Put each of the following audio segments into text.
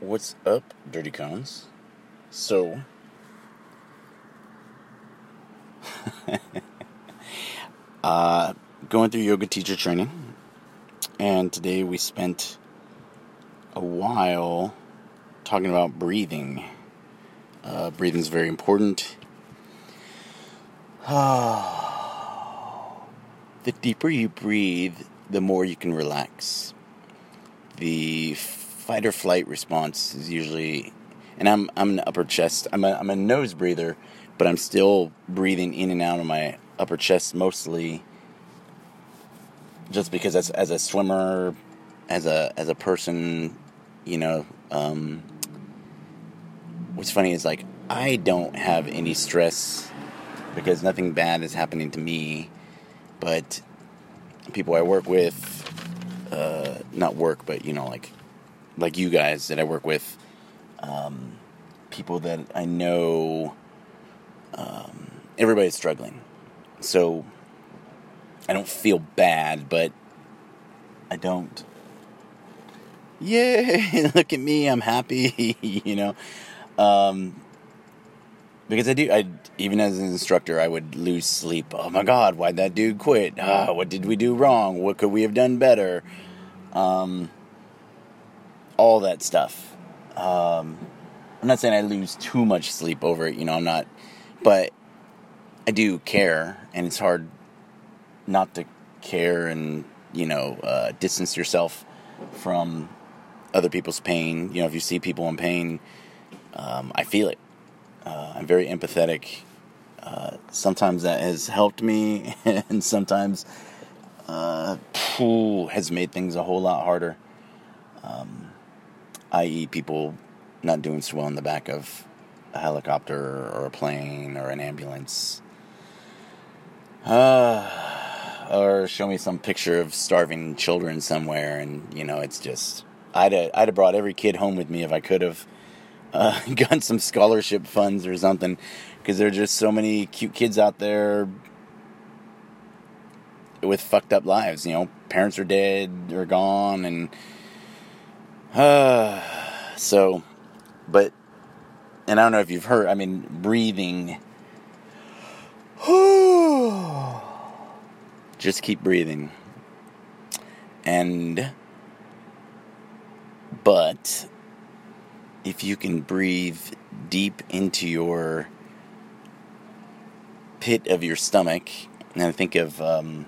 What's up, Dirty Cones? So, uh, going through yoga teacher training, and today we spent a while talking about breathing. Uh, breathing is very important. the deeper you breathe, the more you can relax. The fight or flight response is usually, and I'm I'm an upper chest. I'm a I'm a nose breather, but I'm still breathing in and out of my upper chest mostly. Just because as as a swimmer, as a as a person, you know, um, what's funny is like I don't have any stress because nothing bad is happening to me, but people I work with, uh, not work, but you know, like like you guys that I work with, um, people that I know, um, everybody's struggling. So I don't feel bad, but I don't. Yay! Look at me, I'm happy. you know, um, because I do. I even as an instructor, I would lose sleep. Oh my God! Why'd that dude quit? Ah, what did we do wrong? What could we have done better? Um, all that stuff. Um, I'm not saying I lose too much sleep over it, you know, I'm not, but I do care, and it's hard not to care and, you know, uh, distance yourself from other people's pain. You know, if you see people in pain, um, I feel it. Uh, I'm very empathetic. Uh, sometimes that has helped me, and sometimes uh, has made things a whole lot harder. Um, i.e., people not doing so well in the back of a helicopter or a plane or an ambulance. Uh, or show me some picture of starving children somewhere, and you know, it's just I'd have, I'd have brought every kid home with me if I could have uh, gotten some scholarship funds or something, because there are just so many cute kids out there with fucked up lives. You know, parents are dead or gone, and uh, so, but, and I don't know if you've heard, I mean, breathing. Just keep breathing. And, but, if you can breathe deep into your pit of your stomach, and I think of, um,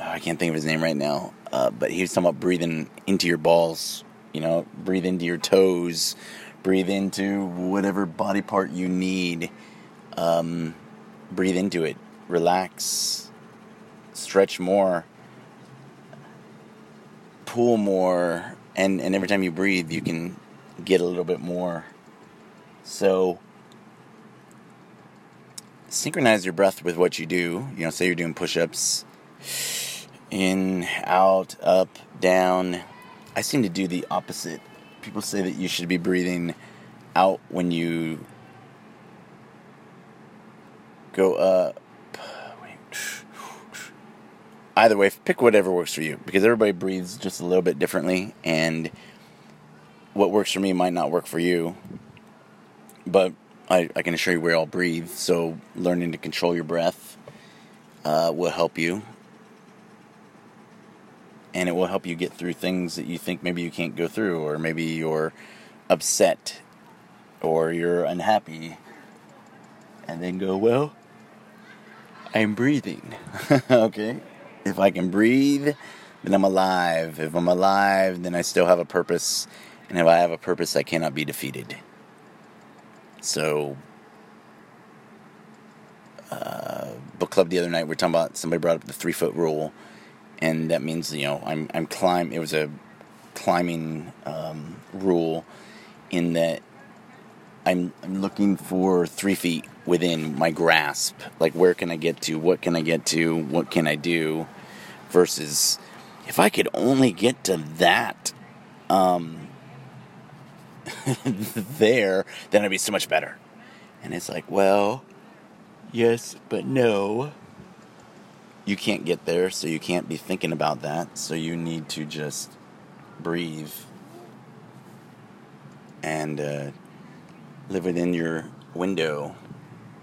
I can't think of his name right now. Uh, but he was talking about breathing into your balls. You know, breathe into your toes, breathe into whatever body part you need. Um, breathe into it, relax, stretch more, pull more, and, and every time you breathe, you can get a little bit more. So, synchronize your breath with what you do. You know, say you're doing push ups in, out, up, down. I seem to do the opposite. People say that you should be breathing out when you go up. Either way, pick whatever works for you because everybody breathes just a little bit differently, and what works for me might not work for you. But I, I can assure you we all breathe, so learning to control your breath uh, will help you and it will help you get through things that you think maybe you can't go through, or maybe you're upset or you're unhappy, and then go, Well, I'm breathing. okay? If I can breathe, then I'm alive. If I'm alive, then I still have a purpose. And if I have a purpose, I cannot be defeated. So, uh, book club the other night, we are talking about somebody brought up the three foot rule and that means you know I'm I'm climb. It was a climbing um, rule in that I'm I'm looking for three feet within my grasp. Like where can I get to? What can I get to? What can I do? Versus if I could only get to that um, there, then it'd be so much better. And it's like, well, yes, but no you can't get there, so you can't be thinking about that. So you need to just breathe. and uh, live within your window,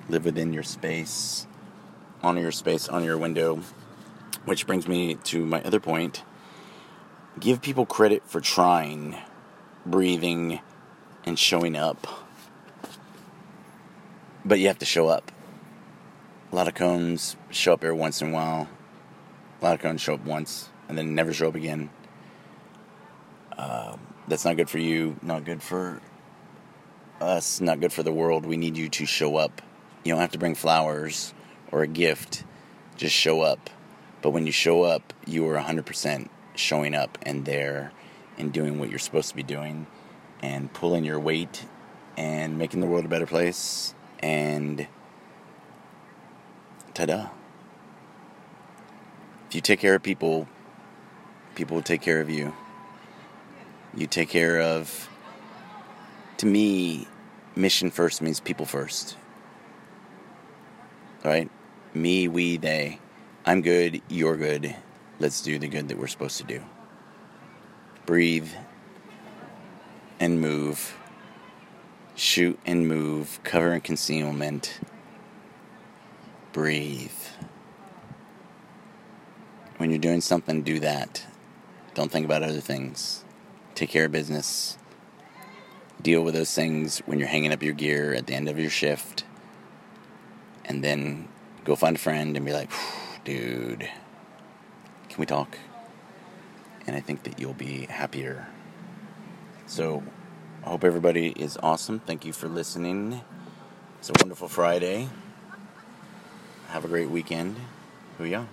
live within your space, honor your space, honor your window. Which brings me to my other point give people credit for trying, breathing, and showing up. But you have to show up. A lot of cones show up every once in a while. A lot of cones show up once and then never show up again. Uh, that's not good for you, not good for us, not good for the world. We need you to show up. You don't have to bring flowers or a gift, just show up. But when you show up, you are 100% showing up and there and doing what you're supposed to be doing and pulling your weight and making the world a better place and ta-da if you take care of people people will take care of you. You take care of to me mission first means people first. Right? Me we they. I'm good you're good. Let's do the good that we're supposed to do. Breathe and move. Shoot and move. Cover and concealment breathe. When you're doing something, do that. Don't think about other things. Take care of business. Deal with those things when you're hanging up your gear at the end of your shift. And then go find a friend and be like, dude, can we talk? And I think that you'll be happier. So, I hope everybody is awesome. Thank you for listening. It's a wonderful Friday. Have a great weekend. Booyah.